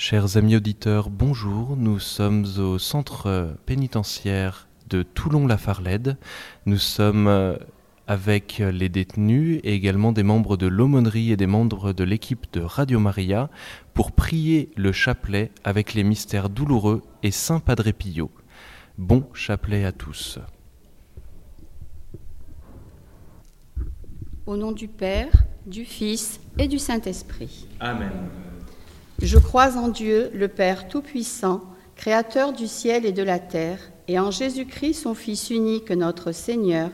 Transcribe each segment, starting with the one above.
Chers amis auditeurs, bonjour. Nous sommes au centre pénitentiaire de Toulon-la-Farlède. Nous sommes euh, avec les détenus et également des membres de l'aumônerie et des membres de l'équipe de Radio Maria pour prier le chapelet avec les mystères douloureux et Saint Padre Pio. Bon chapelet à tous. Au nom du Père, du Fils et du Saint-Esprit. Amen. Je crois en Dieu, le Père Tout-Puissant, Créateur du ciel et de la terre, et en Jésus-Christ, son Fils unique, notre Seigneur,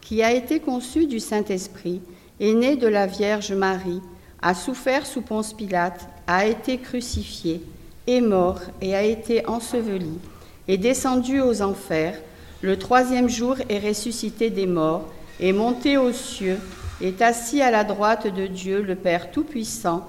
qui a été conçu du Saint-Esprit, est né de la Vierge Marie, a souffert sous Ponce Pilate, a été crucifié, est mort et a été enseveli, est descendu aux enfers, le troisième jour est ressuscité des morts, est monté aux cieux, est assis à la droite de Dieu, le Père Tout-Puissant,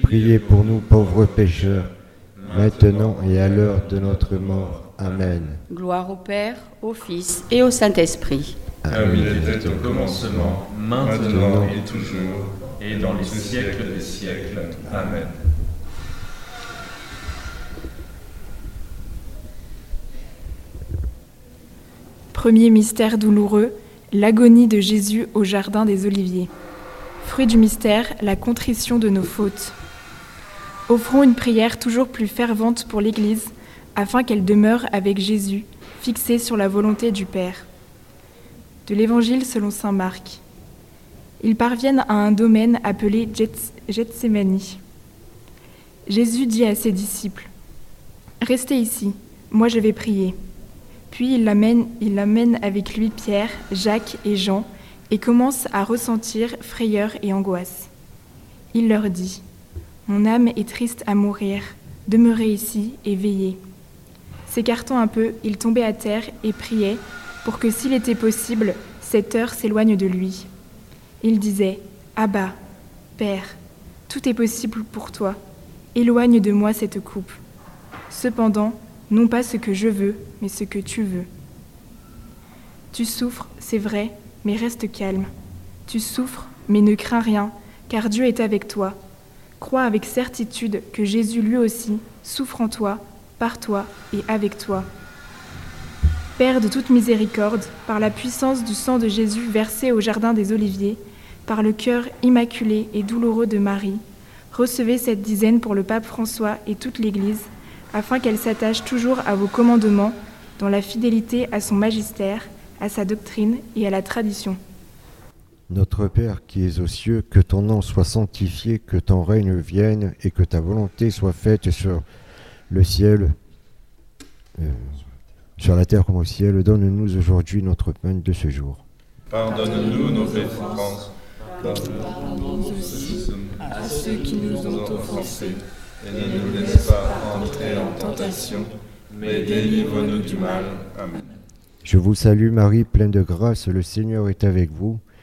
Priez pour nous pauvres pécheurs, maintenant et à l'heure de notre mort. Amen. Gloire au Père, au Fils et au Saint-Esprit. Comme il était au commencement, maintenant et toujours, et dans les siècles des siècles. Amen. Premier mystère douloureux, l'agonie de Jésus au Jardin des Oliviers. Fruit du mystère, la contrition de nos fautes. Offrons une prière toujours plus fervente pour l'Église, afin qu'elle demeure avec Jésus, fixée sur la volonté du Père. De l'Évangile selon Saint Marc. Ils parviennent à un domaine appelé Gethsemane. Jésus dit à ses disciples Restez ici, moi je vais prier. Puis il amène, il amène avec lui Pierre, Jacques et Jean et commence à ressentir frayeur et angoisse. Il leur dit mon âme est triste à mourir, demeurez ici et veillez. S'écartant un peu, il tombait à terre et priait pour que s'il était possible, cette heure s'éloigne de lui. Il disait Abba, Père, tout est possible pour toi, éloigne de moi cette coupe. Cependant, non pas ce que je veux, mais ce que tu veux. Tu souffres, c'est vrai, mais reste calme. Tu souffres, mais ne crains rien, car Dieu est avec toi. Crois avec certitude que Jésus lui aussi souffre en toi, par toi et avec toi. Père de toute miséricorde, par la puissance du sang de Jésus versé au Jardin des Oliviers, par le cœur immaculé et douloureux de Marie, recevez cette dizaine pour le pape François et toute l'Église, afin qu'elle s'attache toujours à vos commandements, dans la fidélité à son magistère, à sa doctrine et à la tradition. Notre Père qui es aux cieux, que ton nom soit sanctifié, que ton règne vienne et que ta volonté soit faite sur le ciel, euh, sur la terre comme au ciel. Donne-nous aujourd'hui notre pain de ce jour. Pardonne-nous nos offenses, pardonne-nous aussi à ceux qui nous ont offensés, et ne nous laisse pas entrer en tentation, mais délivre-nous du mal. Amen. Je vous salue Marie, pleine de grâce, le Seigneur est avec vous.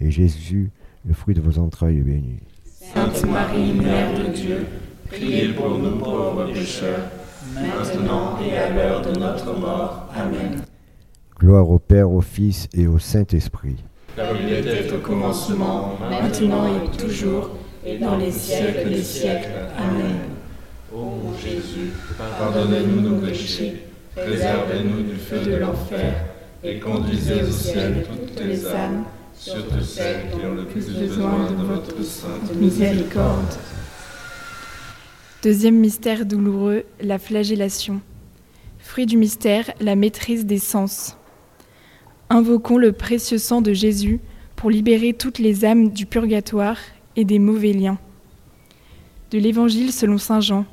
Jésus, le fruit de vos entrailles, est béni. Sainte Marie, Mère de Dieu, priez pour nous pauvres pécheurs, maintenant et à l'heure de notre mort. Amen. Gloire au Père, au Fils et au Saint-Esprit. Comme il était au commencement, maintenant et toujours, et dans les siècles des siècles. Amen. Ô mon Jésus, pardonne-nous nos péchés, préservez-nous du feu de l'enfer, et conduisez au ciel toutes les âmes, surtout celles qui ont le plus besoin de votre sainte miséricorde. Deuxième mystère douloureux, la flagellation. Fruit du mystère, la maîtrise des sens. Invoquons le précieux sang de Jésus pour libérer toutes les âmes du purgatoire et des mauvais liens. De l'Évangile selon Saint Jean.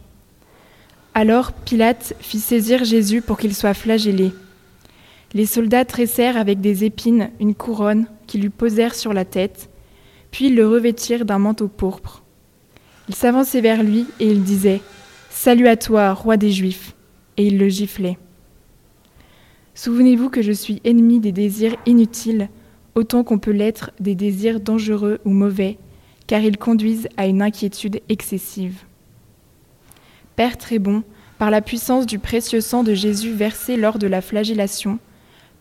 Alors Pilate fit saisir Jésus pour qu'il soit flagellé. Les soldats tressèrent avec des épines une couronne lui posèrent sur la tête, puis le revêtirent d'un manteau pourpre. Ils s'avançaient vers lui et ils disaient Salut à toi, roi des Juifs et ils le giflaient. Souvenez-vous que je suis ennemi des désirs inutiles, autant qu'on peut l'être des désirs dangereux ou mauvais, car ils conduisent à une inquiétude excessive. Père très bon, par la puissance du précieux sang de Jésus versé lors de la flagellation,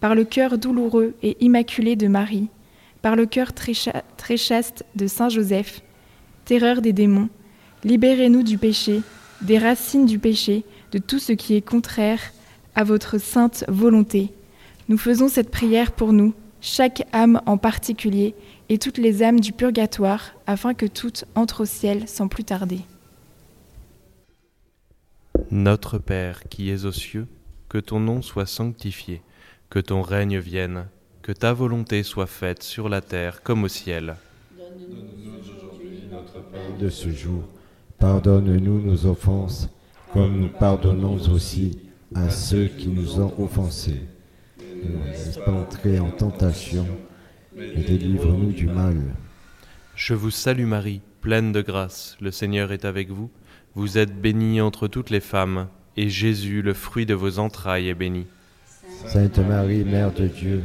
par le cœur douloureux et immaculé de Marie, par le cœur très, cha très chaste de Saint Joseph, terreur des démons, libérez-nous du péché, des racines du péché, de tout ce qui est contraire à votre sainte volonté. Nous faisons cette prière pour nous, chaque âme en particulier, et toutes les âmes du purgatoire, afin que toutes entrent au ciel sans plus tarder. Notre Père qui es aux cieux, que ton nom soit sanctifié, que ton règne vienne, que ta volonté soit faite sur la terre comme au ciel. Donne-nous aujourd'hui notre pain de ce jour. Pardonne-nous nos offenses, comme nous pardonnons aussi à ceux qui nous ont offensés. Ne nous laisse pas entrer en tentation, mais délivre-nous du mal. Je vous salue Marie, pleine de grâce, le Seigneur est avec vous. Vous êtes bénie entre toutes les femmes, et Jésus, le fruit de vos entrailles, est béni. Sainte Marie, Mère de Dieu,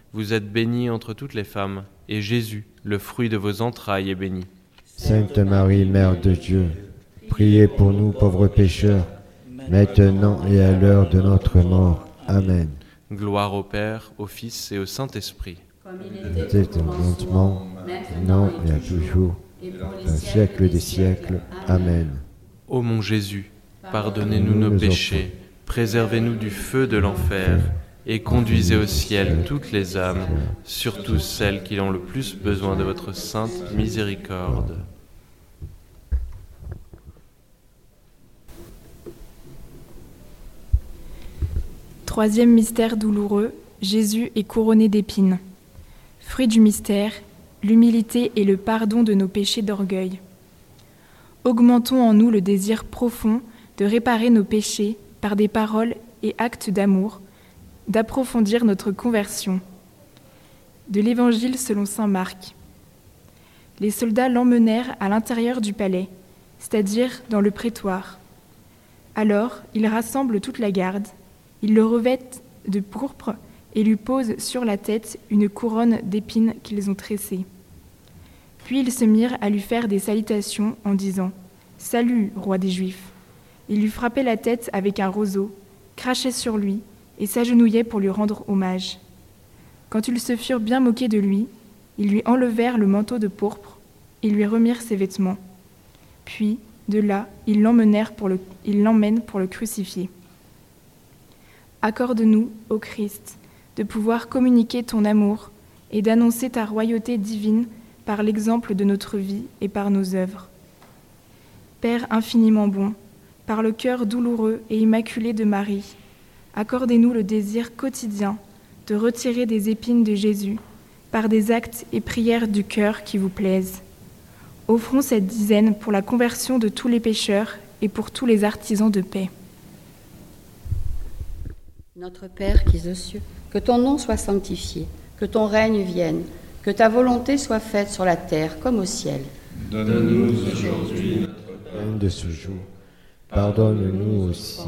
Vous êtes bénie entre toutes les femmes, et Jésus, le fruit de vos entrailles, est béni. Sainte Marie, Mère de Dieu, priez pour nous pauvres pécheurs, maintenant et à l'heure de notre mort. Amen. Gloire au Père, au Fils et au Saint-Esprit. Comme il était au commencement, maintenant et à toujours, et pour les des siècles. Amen. Ô mon Jésus, pardonnez-nous nos péchés, préservez-nous du feu de l'enfer, et conduisez au ciel toutes les âmes, surtout celles qui ont le plus besoin de votre sainte miséricorde. Troisième mystère douloureux, Jésus est couronné d'épines. Fruit du mystère, l'humilité et le pardon de nos péchés d'orgueil. Augmentons en nous le désir profond de réparer nos péchés par des paroles et actes d'amour, d'approfondir notre conversion. De l'Évangile selon Saint Marc. Les soldats l'emmenèrent à l'intérieur du palais, c'est-à-dire dans le prétoire. Alors, ils rassemblent toute la garde, ils le revêtent de pourpre et lui posent sur la tête une couronne d'épines qu'ils ont tressée. Puis ils se mirent à lui faire des salutations en disant Salut, roi des Juifs. Ils lui frappaient la tête avec un roseau, crachaient sur lui et s'agenouillaient pour lui rendre hommage. Quand ils se furent bien moqués de lui, ils lui enlevèrent le manteau de pourpre et lui remirent ses vêtements. Puis, de là, ils l'emmenèrent ils l'emmènent pour le crucifier. Accorde-nous, ô Christ, de pouvoir communiquer ton amour et d'annoncer ta royauté divine par l'exemple de notre vie et par nos œuvres. Père infiniment bon, par le cœur douloureux et immaculé de Marie, accordez-nous le désir quotidien de retirer des épines de Jésus par des actes et prières du cœur qui vous plaisent. Offrons cette dizaine pour la conversion de tous les pécheurs et pour tous les artisans de paix. Notre Père qui es aux cieux, que ton nom soit sanctifié, que ton règne vienne, que ta volonté soit faite sur la terre comme au ciel. Donne-nous aujourd'hui Pain de ce jour, pardonne-nous aussi,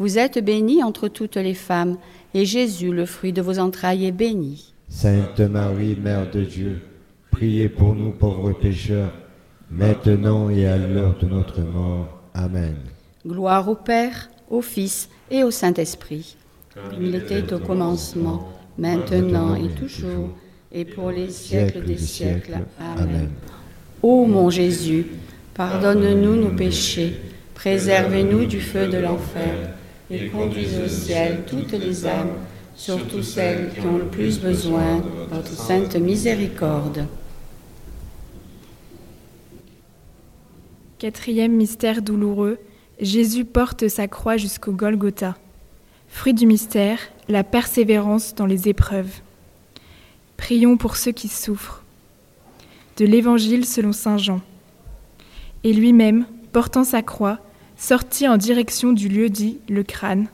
Vous êtes bénie entre toutes les femmes, et Jésus, le fruit de vos entrailles, est béni. Sainte Marie, Mère de Dieu, priez pour nous pauvres pécheurs, maintenant et à l'heure de notre mort. Amen. Gloire au Père, au Fils et au Saint-Esprit, comme il était au commencement, maintenant et toujours, et pour les siècles des siècles. Amen. Ô mon Jésus, pardonne-nous nos péchés, préservez-nous du feu de l'enfer, et conduisez au ciel toutes les âmes, surtout celles qui ont le plus besoin de votre sainte miséricorde. Quatrième mystère douloureux, Jésus porte sa croix jusqu'au Golgotha. Fruit du mystère, la persévérance dans les épreuves. Prions pour ceux qui souffrent. De l'Évangile selon Saint Jean. Et lui-même, portant sa croix, sortit en direction du lieu dit le crâne,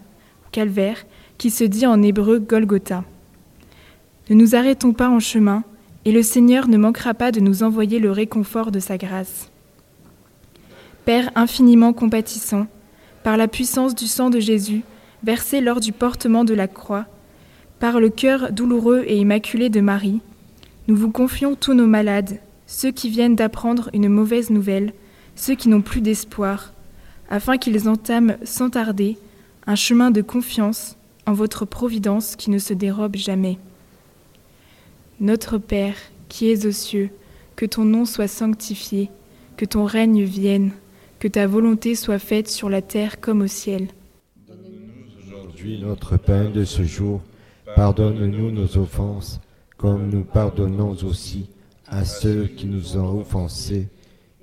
calvaire, qui se dit en hébreu Golgotha. Ne nous arrêtons pas en chemin, et le Seigneur ne manquera pas de nous envoyer le réconfort de sa grâce. Père infiniment compatissant, par la puissance du sang de Jésus, versé lors du portement de la croix, par le cœur douloureux et immaculé de Marie, nous vous confions tous nos malades, ceux qui viennent d'apprendre une mauvaise nouvelle, ceux qui n'ont plus d'espoir, afin qu'ils entament sans tarder un chemin de confiance en votre providence qui ne se dérobe jamais. Notre Père, qui es aux cieux, que ton nom soit sanctifié, que ton règne vienne, que ta volonté soit faite sur la terre comme au ciel. Donne-nous aujourd'hui notre pain de ce jour. Pardonne-nous nos offenses, comme nous pardonnons aussi à ceux qui nous ont offensés.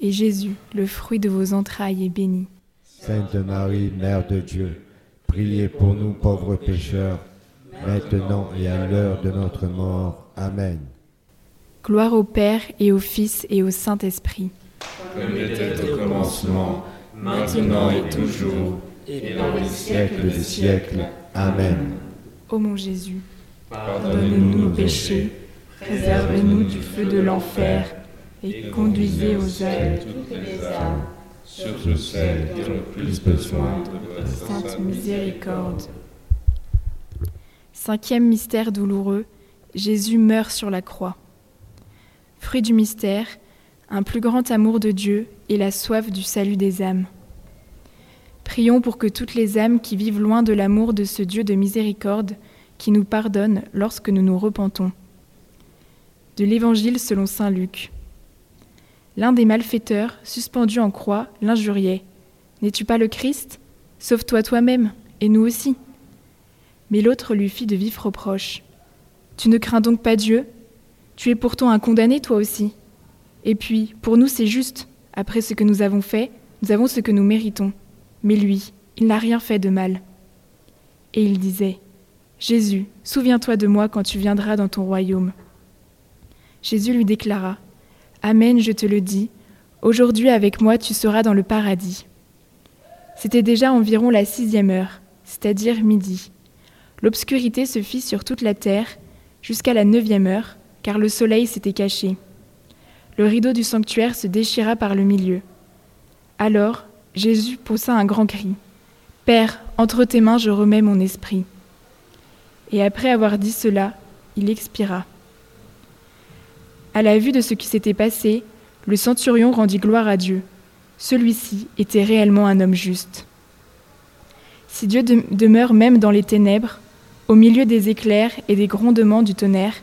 et Jésus, le fruit de vos entrailles, est béni. Sainte Marie, Mère de Dieu, priez pour nous pauvres pécheurs, maintenant et à l'heure de notre mort. Amen. Gloire au Père et au Fils et au Saint-Esprit. Comme il était au commencement, maintenant et toujours, et dans les siècles des siècles. Amen. Ô mon Jésus, Pardonnez-nous nos péchés, préservez-nous du feu de l'enfer, et conduisez aux ailes toutes les âmes, surtout celles qui ont le plus besoin de votre Sainte miséricorde. Cinquième mystère douloureux, Jésus meurt sur la croix. Fruit du mystère, un plus grand amour de Dieu et la soif du salut des âmes. Prions pour que toutes les âmes qui vivent loin de l'amour de ce Dieu de miséricorde, qui nous pardonne lorsque nous nous repentons. De l'Évangile selon Saint Luc. L'un des malfaiteurs, suspendu en croix, l'injuriait. N'es-tu pas le Christ? Sauve-toi toi-même, et nous aussi. Mais l'autre lui fit de vifs reproches. Tu ne crains donc pas Dieu? Tu es pourtant un condamné, toi aussi. Et puis, pour nous, c'est juste. Après ce que nous avons fait, nous avons ce que nous méritons. Mais lui, il n'a rien fait de mal. Et il disait, Jésus, souviens-toi de moi quand tu viendras dans ton royaume. Jésus lui déclara, Amen, je te le dis, aujourd'hui avec moi tu seras dans le paradis. C'était déjà environ la sixième heure, c'est-à-dire midi. L'obscurité se fit sur toute la terre jusqu'à la neuvième heure, car le soleil s'était caché. Le rideau du sanctuaire se déchira par le milieu. Alors Jésus poussa un grand cri. Père, entre tes mains je remets mon esprit. Et après avoir dit cela, il expira. À la vue de ce qui s'était passé, le centurion rendit gloire à Dieu. Celui-ci était réellement un homme juste. Si Dieu de demeure même dans les ténèbres, au milieu des éclairs et des grondements du tonnerre,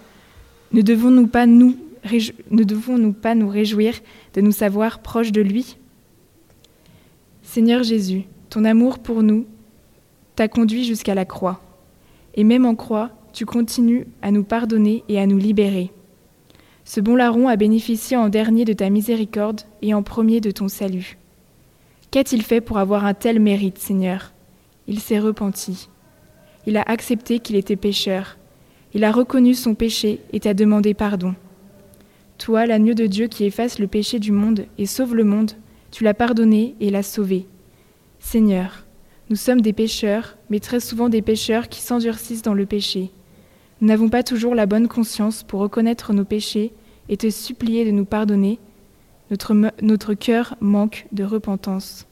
ne devons-nous pas nous réjouir de nous savoir proches de lui? Seigneur Jésus, ton amour pour nous t'a conduit jusqu'à la croix. Et même en croix, tu continues à nous pardonner et à nous libérer. Ce bon larron a bénéficié en dernier de ta miséricorde et en premier de ton salut. Qu'a-t-il fait pour avoir un tel mérite, Seigneur? Il s'est repenti. Il a accepté qu'il était pécheur. Il a reconnu son péché et t'a demandé pardon. Toi, l'agneau de Dieu qui efface le péché du monde et sauve le monde, tu l'as pardonné et l'as sauvé. Seigneur, nous sommes des pécheurs, mais très souvent des pécheurs qui s'endurcissent dans le péché. Nous n'avons pas toujours la bonne conscience pour reconnaître nos péchés et te supplier de nous pardonner. Notre, notre cœur manque de repentance.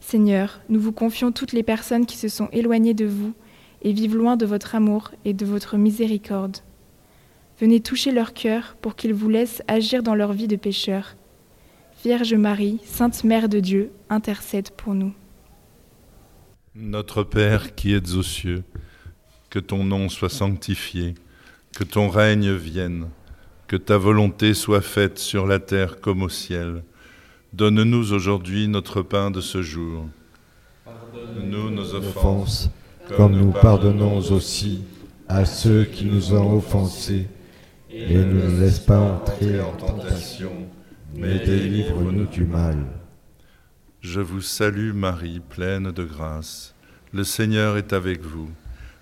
Seigneur, nous vous confions toutes les personnes qui se sont éloignées de vous et vivent loin de votre amour et de votre miséricorde. Venez toucher leur cœur pour qu'ils vous laissent agir dans leur vie de pécheurs. Vierge Marie, Sainte Mère de Dieu, intercède pour nous. Notre Père qui es aux cieux, que ton nom soit sanctifié, que ton règne vienne, que ta volonté soit faite sur la terre comme au ciel. Donne-nous aujourd'hui notre pain de ce jour. Pardonne-nous nos offenses, comme nous pardonnons aussi à ceux qui nous ont offensés, et ne nous laisse pas entrer en tentation, mais délivre-nous du mal. Je vous salue Marie, pleine de grâce. Le Seigneur est avec vous.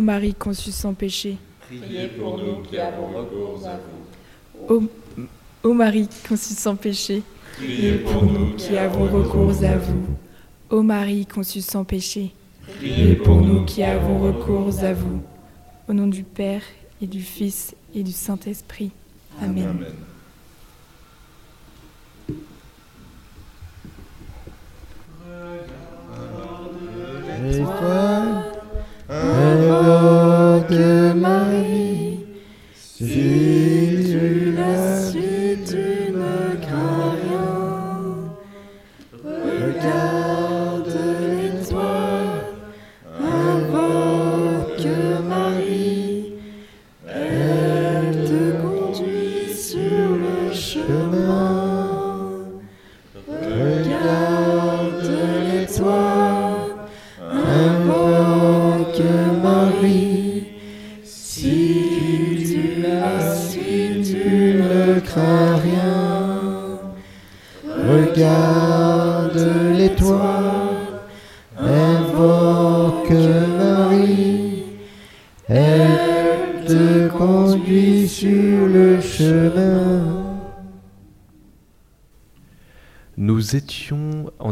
Ô Marie conçue sans péché. Priez pour nous qui avons recours à vous. Ô, Marie conçue sans péché. Priez pour nous qui avons recours à vous. Ô Marie conçue sans péché. Priez pour nous qui avons recours à vous. Au nom du Père et du Fils et du Saint-Esprit. Amen. Amen. Étoile, invoque Marie,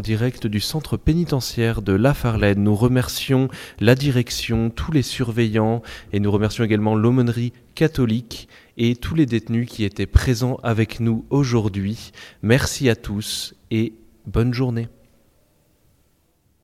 direct du centre pénitentiaire de La Farlène. Nous remercions la direction, tous les surveillants et nous remercions également l'aumônerie catholique et tous les détenus qui étaient présents avec nous aujourd'hui. Merci à tous et bonne journée.